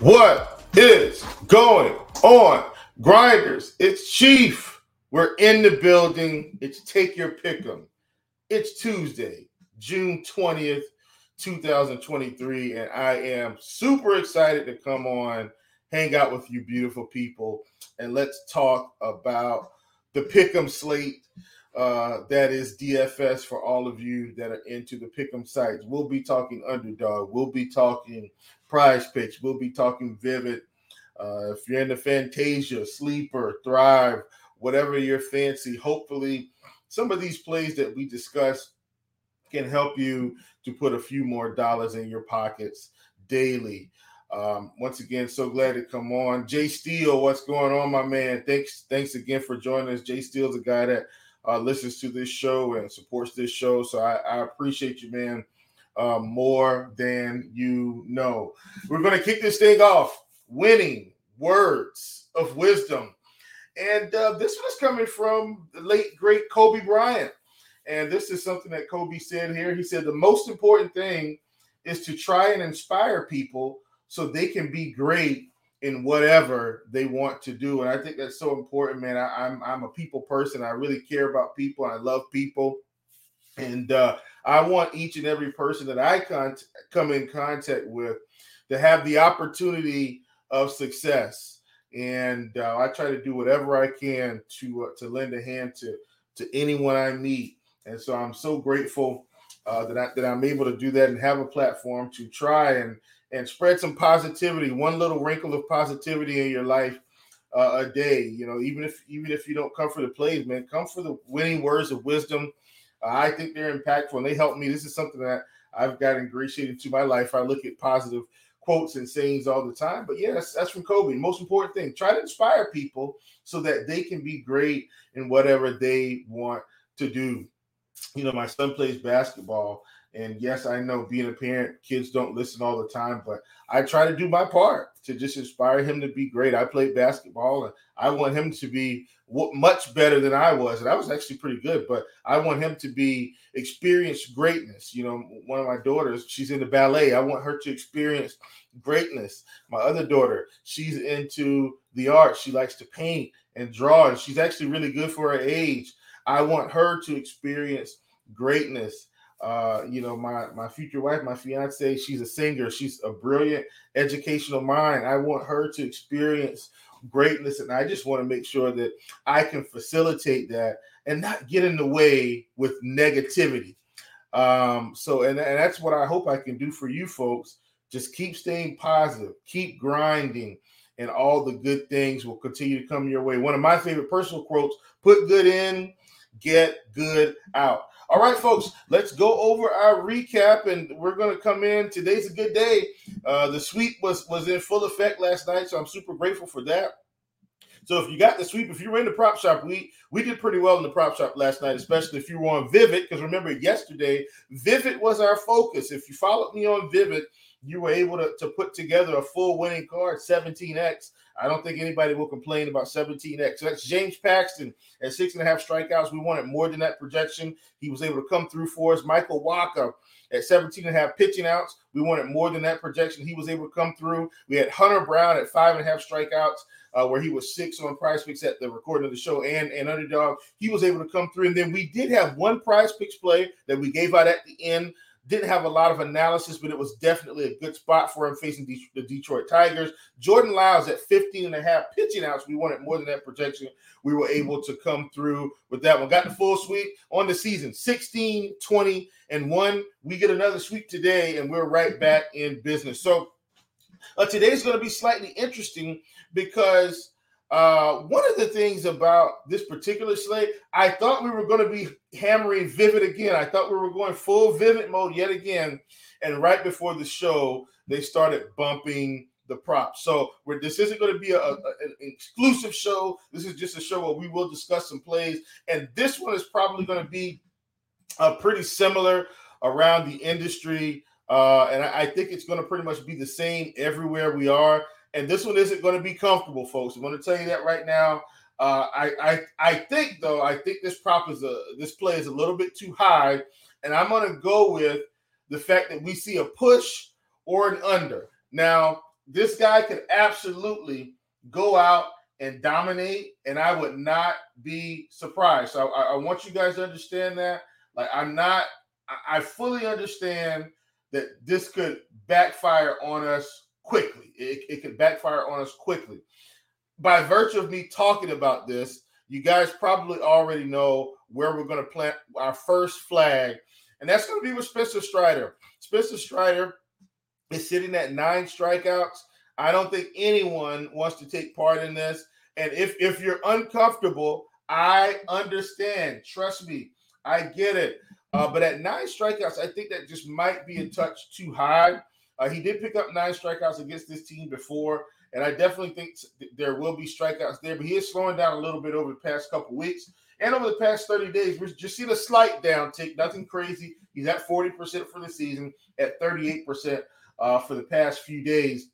What is going on? Grinders, it's Chief. We're in the building. It's Take Your Pick'em. It's Tuesday, June 20th, 2023, and I am super excited to come on, hang out with you beautiful people, and let's talk about the Pick'em slate. Uh, that is DFS for all of you that are into the Pick'em sites. We'll be talking underdog. We'll be talking PrizePicks. We'll be talking vivid. Uh, if you're in the Fantasia, Sleeper, Thrive, whatever your fancy, hopefully some of these plays that we discuss can help you to put a few more dollars in your pockets daily. Um, once again, so glad to come on. Jay Steele, what's going on, my man? Thanks, thanks again for joining us. Jay Steele's a guy that uh, listens to this show and supports this show, so I, I appreciate you, man uh, more than you know. We're going to kick this thing off winning words of wisdom. And uh, this one is coming from the late, great Kobe Bryant. And this is something that Kobe said here. He said, The most important thing is to try and inspire people so they can be great in whatever they want to do. And I think that's so important, man. I, am I'm, I'm a people person. I really care about people. I love people. And uh, I want each and every person that I con- come in contact with to have the opportunity of success. And uh, I try to do whatever I can to uh, to lend a hand to to anyone I meet. And so I'm so grateful uh, that I, that I'm able to do that and have a platform to try and and spread some positivity. One little wrinkle of positivity in your life uh, a day. You know, even if even if you don't come for the plays, man, come for the winning words of wisdom I think they're impactful and they help me. This is something that I've got ingratiated to my life. I look at positive quotes and sayings all the time. But yes, that's from Kobe. Most important thing, try to inspire people so that they can be great in whatever they want to do. You know, my son plays basketball and yes, I know being a parent, kids don't listen all the time, but I try to do my part to just inspire him to be great. I played basketball and I want him to be much better than I was. And I was actually pretty good, but I want him to be experience greatness. You know, one of my daughters, she's into ballet. I want her to experience greatness. My other daughter, she's into the arts. She likes to paint and draw, and she's actually really good for her age. I want her to experience greatness uh, you know, my my future wife, my fiance, she's a singer. She's a brilliant educational mind. I want her to experience greatness, and I just want to make sure that I can facilitate that and not get in the way with negativity. Um, so, and, and that's what I hope I can do for you folks. Just keep staying positive, keep grinding, and all the good things will continue to come your way. One of my favorite personal quotes: "Put good in, get good out." All right, folks, let's go over our recap, and we're going to come in. Today's a good day. Uh, the sweep was was in full effect last night, so I'm super grateful for that. So if you got the sweep, if you were in the prop shop, we we did pretty well in the prop shop last night, especially if you were on Vivid. Because remember, yesterday Vivid was our focus. If you followed me on Vivid, you were able to, to put together a full winning card, 17x. I don't think anybody will complain about 17x. So that's James Paxton at six and a half strikeouts. We wanted more than that projection. He was able to come through for us. Michael Wacha at 17 and a half pitching outs. We wanted more than that projection. He was able to come through. We had Hunter Brown at five and a half strikeouts, uh, where he was six on PrizePicks at the recording of the show and, and underdog. He was able to come through. And then we did have one prize picks play that we gave out at the end didn't have a lot of analysis, but it was definitely a good spot for him facing the Detroit Tigers. Jordan Lyles at 15 and a half pitching outs. We wanted more than that projection. We were able to come through with that one. Got the full sweep on the season 16, 20, and 1. We get another sweep today, and we're right back in business. So uh, today's going to be slightly interesting because uh, one of the things about this particular slate, I thought we were going to be hammering Vivid again. I thought we were going full Vivid mode yet again. And right before the show, they started bumping the props. So this isn't going to be a, a, an exclusive show. This is just a show where we will discuss some plays. And this one is probably going to be uh, pretty similar around the industry. Uh, and I, I think it's going to pretty much be the same everywhere we are. And this one isn't going to be comfortable, folks. I'm going to tell you that right now. Uh, I, I I think though I think this prop is a this play is a little bit too high, and I'm going to go with the fact that we see a push or an under. Now this guy could absolutely go out and dominate, and I would not be surprised. So I, I want you guys to understand that. Like, I'm not, I, I fully understand that this could backfire on us quickly. It, it could backfire on us quickly. By virtue of me talking about this, you guys probably already know where we're going to plant our first flag, and that's going to be with Spencer Strider. Spencer Strider is sitting at nine strikeouts. I don't think anyone wants to take part in this. And if if you're uncomfortable, I understand. Trust me, I get it. Uh, but at nine strikeouts, I think that just might be a touch too high. Uh, he did pick up nine strikeouts against this team before, and I definitely think there will be strikeouts there. But he is slowing down a little bit over the past couple weeks. And over the past 30 days, we've just seen a slight downtick, nothing crazy. He's at 40% for the season, at 38% uh, for the past few days,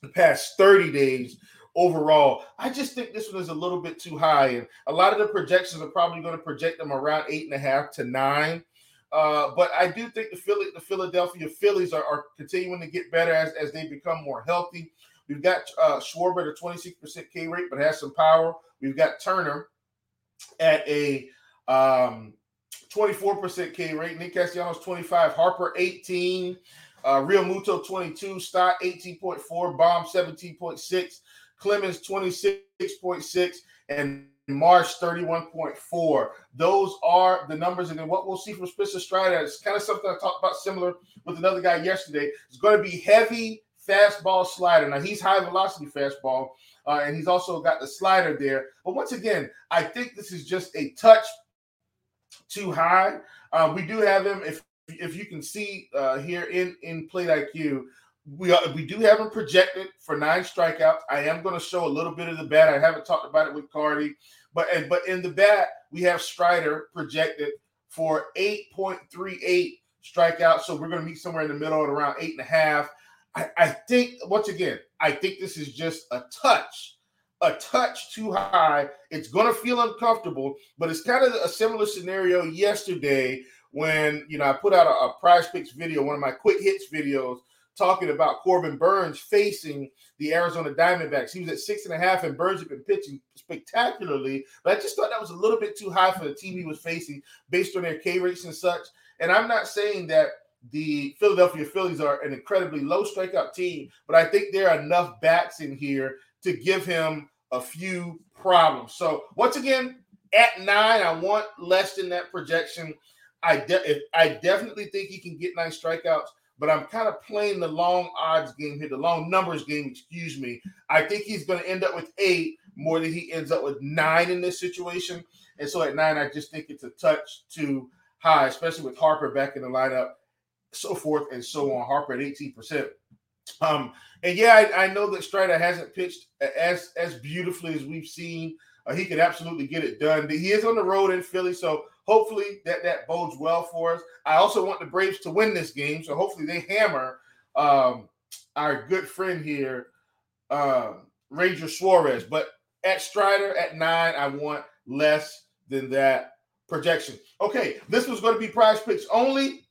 the past 30 days overall. I just think this one is a little bit too high. And a lot of the projections are probably going to project them around eight and a half to nine. Uh, but I do think the Philly, the Philadelphia Phillies are, are, continuing to get better as, as they become more healthy. We've got uh, Schwarber at a 26% K rate, but has some power. We've got Turner at a um, 24% K rate. Nick Castellanos 25, Harper 18, uh, Realmuto 22, Stott 18.4, Bohm 17.6, Clemens 26.6, and Marsh 31.4. Those are the numbers. And then what we'll see from Spencer Strider is kind of something I talked about similar with another guy yesterday. It's going to be heavy fastball slider. Now he's high velocity fastball, uh, and he's also got the slider there. But once again, I think this is just a touch too high. Uh, we do have him. If if you can see uh, here in in Plate IQ, we are, we do have him projected for nine strikeouts. I am going to show a little bit of the bat. I haven't talked about it with Cardi, but and, but in the bat we have Strider projected for eight point three eight strikeouts. So we're going to meet somewhere in the middle at around eight and a half. I, I think once again, I think this is just a touch, a touch too high. It's going to feel uncomfortable, but it's kind of a similar scenario yesterday when you know I put out a, a Prize Picks video, one of my quick hits videos talking about Corbin Burnes facing the Arizona Diamondbacks. He was at six and a half, and Burnes had been pitching spectacularly. But I just thought that was a little bit too high for the team he was facing based on their K rates and such. And I'm not saying that the Philadelphia Phillies are an incredibly low strikeout team, but I think there are enough bats in here to give him a few problems. So once again, at nine, I want less than that projection. I de- I definitely think he can get nine strikeouts but I'm kind of playing the long odds game here, the long numbers game, excuse me. I think he's going to end up with eight more than he ends up with nine in this situation. And so at nine, I just think it's a touch too high, especially with Harper back in the lineup, so forth and so on. Harper at 18%. Um, and yeah, I, I know that Strider hasn't pitched as as beautifully as we've seen. Uh, he could absolutely get it done. He is on the road in Philly, so hopefully that that bodes well for us. I also want the Braves to win this game, so hopefully they hammer um, our good friend here, uh, Ranger Suarez. But at Strider at nine, I want less than that projection. Okay, this was going to be Prize Picks only.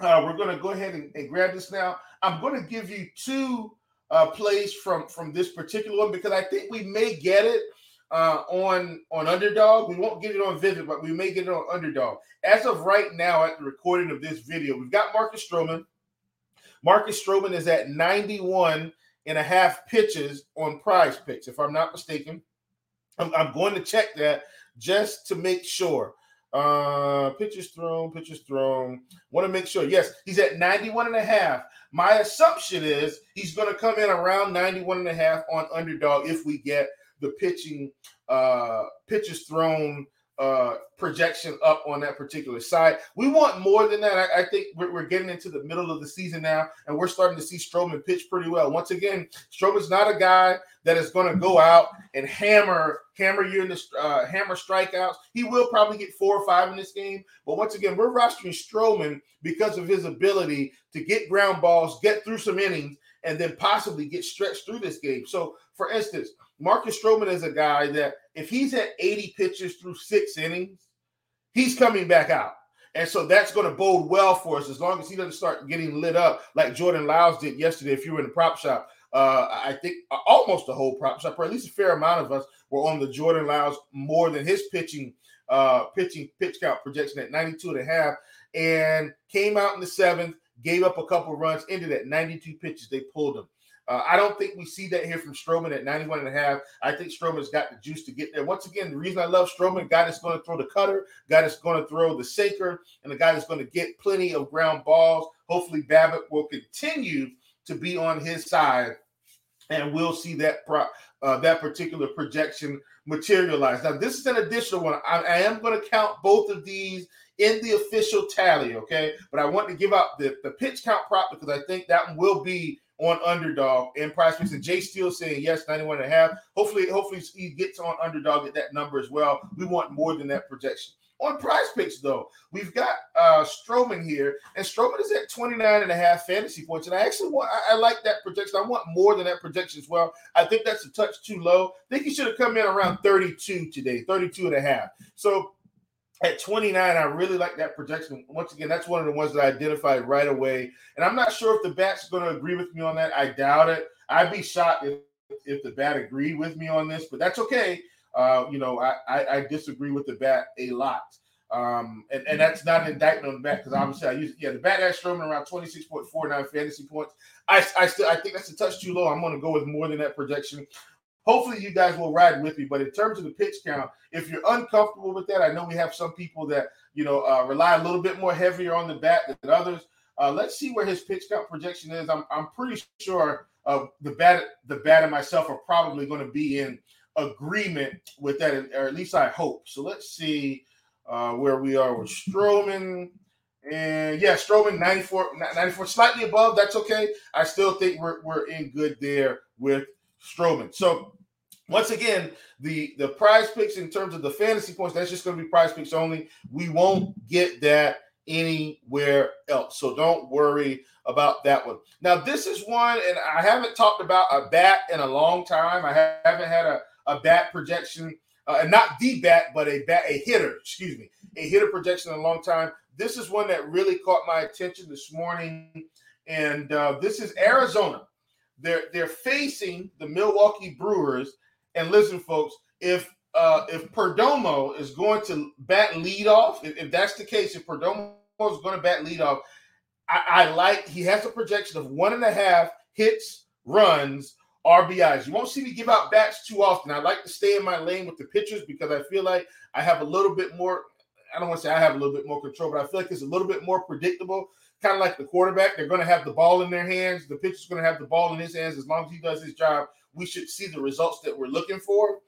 Uh, we're going to go ahead and, and, grab this now. I'm going to give you two uh, plays from from this particular one because I think we may get it uh, on on Underdog. We won't get it on Vivid, but we may get it on Underdog. As of right now, at the recording of this video, we've got Marcus Stroman. Marcus Stroman is at 91 and a half pitches on prize picks, if I'm not mistaken. I'm, I'm going to check that just to make sure. Uh pitches thrown, pitches thrown. Want to make sure. Yes, he's at 91 and a half. My assumption is he's going to come in around 91 and a half on underdog if we get the pitching uh, pitches thrown uh, projection up on that particular side. We want more than that. I, I think we're, we're, getting into the middle of the season now, and we're starting to see Stroman pitch pretty well. Once again, Stroman's not a guy that is going to go out and hammer hammer you in the uh, hammer strikeouts. He will probably get four or five in this game, but once again, we're rostering Stroman because of his ability to get ground balls, get through some innings, and then possibly get stretched through this game. So, for instance, Marcus Stroman is a guy that if he's at 80 pitches through six innings, he's coming back out. And so that's going to bode well for us as long as he doesn't start getting lit up like Jordan Lyles did yesterday if you were in the prop shop. Uh, I think almost the whole prop shop, or at least a fair amount of us, were on the Jordan Lyles more than his pitching uh, pitching pitch count projection at 92 and a half, and came out in the seventh, gave up a couple runs, ended at 92 pitches. They pulled him. Uh, I don't think we see that here from Stroman at 91 and a half. I think Stroman's got the juice to get there. Once again, the reason I love Stroman, guy that's going to throw the cutter, guy that's going to throw the sinker, and the guy that's going to get plenty of ground balls. Hopefully, BABIP will continue to be on his side, and we'll see that pro, uh, that particular projection materialize. Now, this is an additional one. I, I am going to count both of these in the official tally, okay? But I want to give out the, the pitch count prop because I think that will be on underdog and prize picks. And Jay Steele saying yes, 91 and a half. Hopefully, hopefully he gets on underdog at that number as well. We want more than that projection. On prize picks, though, we've got uh here, and Stroman is at 29 and a half fantasy points. And I actually want I, I like that projection. I want more than that projection as well. I think that's a touch too low. I think he should have come in around 32 today, 32 and a half. So at 29, I really like that projection. Once again, that's one of the ones that I identified right away. And I'm not sure if the bat's going to agree with me on that. I doubt it. I'd be shocked if, if the bat agreed with me on this, but that's okay. Uh, you know, I, I, I, disagree with the bat a lot. Um, and, and that's not an indictment on the bat because obviously I use yeah the bat has Stroman around 26.49 fantasy points. I, I still I think that's a touch too low. I'm going to go with more than that projection hopefully you guys will ride with me. But in terms of the pitch count, if you're uncomfortable with that, I know we have some people that you know uh, rely a little bit more heavier on the bat than others. Uh, let's see where his pitch count projection is. I'm, I'm pretty sure uh, the bat the bat and myself are probably going to be in agreement with that, or at least I hope. So let's see uh, where we are with Stroman. And yeah, Stroman 94, 94, slightly above. That's okay. I still think we're, we're in good there with Stroman. So once again, the the prize picks in terms of the fantasy points, that's just going to be prize picks only. We won't get that anywhere else. So don't worry about that one. Now, this is one, and I haven't talked about a bat in a long time. I haven't had a, a bat projection, uh, and not the bat, but a bat, a hitter, excuse me, a hitter projection in a long time. This is one that really caught my attention this morning, and uh, this is Arizona. They're they're facing the Milwaukee Brewers and listen, folks, if uh, if Perdomo is going to bat lead off, if, if that's the case, if Perdomo is going to bat lead off, I, I like he has a projection of one and a half hits, runs, RBIs. You won't see me give out bats too often. I like to stay in my lane with the pitchers because I feel like I have a little bit more. I don't want to say I have a little bit more control, but I feel like it's a little bit more predictable. Kind of like the quarterback, they're going to have the ball in their hands. The pitcher's going to have the ball in his hands. As long as he does his job, we should see the results that we're looking for.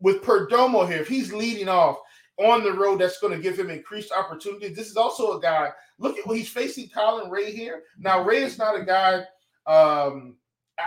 With Perdomo here, if he's leading off on the road, that's going to give him increased opportunity. This is also a guy. Look at what he's facing Colin Rea here. Now, Rea is not a guy. Um,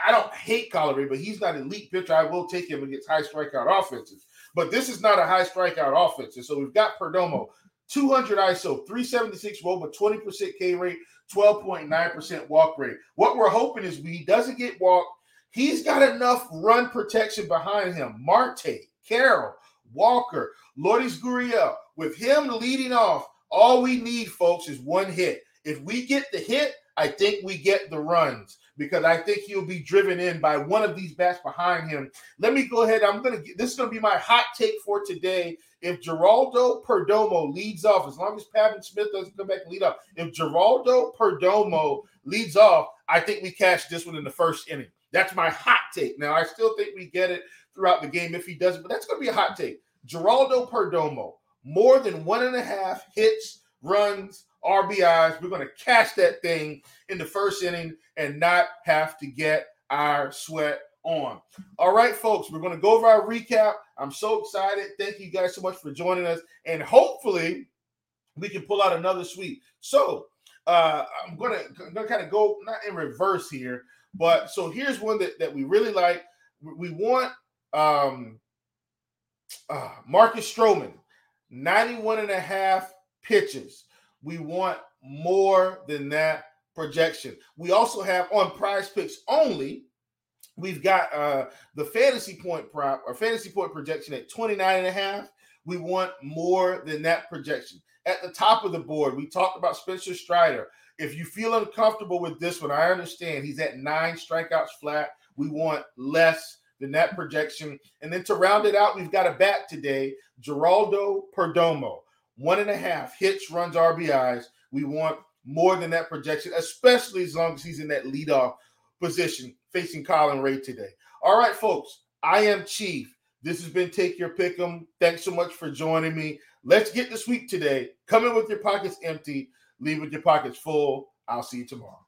I don't hate Colin Rea, but he's not an elite pitcher. I will take him against high strikeout offenses. But this is not a high strikeout offense. And so we've got Perdomo, 200 ISO, 376 WOBA, 20% K rate, 12.9% walk rate. What we're hoping is he doesn't get walked He's got enough run protection behind him. Marte, Carroll, Walker, Lourdes Gurriel. With him leading off, all we need, folks, is one hit. If we get the hit, I think we get the runs because I think he'll be driven in by one of these bats behind him. Let me go ahead. I'm gonna this is gonna be my hot take for today. If Geraldo Perdomo leads off, as long as Pavin Smith doesn't come back and lead off, if Geraldo Perdomo leads off, I think we catch this one in the first inning. That's my hot take. Now, I still think we get it throughout the game if he doesn't, but that's to be a hot take. Geraldo Perdomo, more than one and a half hits, runs, RBIs. We're going to catch that thing in the first inning and not have to get our sweat on. All right, folks, we're going to go over our recap. I'm so excited. Thank you guys so much for joining us. And hopefully, we can pull out another sweep. So, uh, I'm going to, going to kind of go not in reverse here, but so here's one that, that we really like. We want um, uh, Marcus Stroman, 91 and a half pitches. We want more than that projection. We also have on prize picks only, we've got uh, the fantasy point prop or fantasy point projection at 29 and a half. We want more than that projection. at the top of the board. We talked about Spencer Strider. If you feel uncomfortable with this one, I understand. He's at nine strikeouts flat. We want less than that projection. And then to round it out, we've got a bat today, Geraldo Perdomo. One and a half hits, runs, RBIs. We want more than that projection, especially as long as he's in that leadoff position facing Colin Rea today. All right, folks, I am Chief. This has been Take Your Pick'em. Thanks so much for joining me. Let's get this week today. Come in with your pockets empty, leave with your pockets full. I'll see you tomorrow.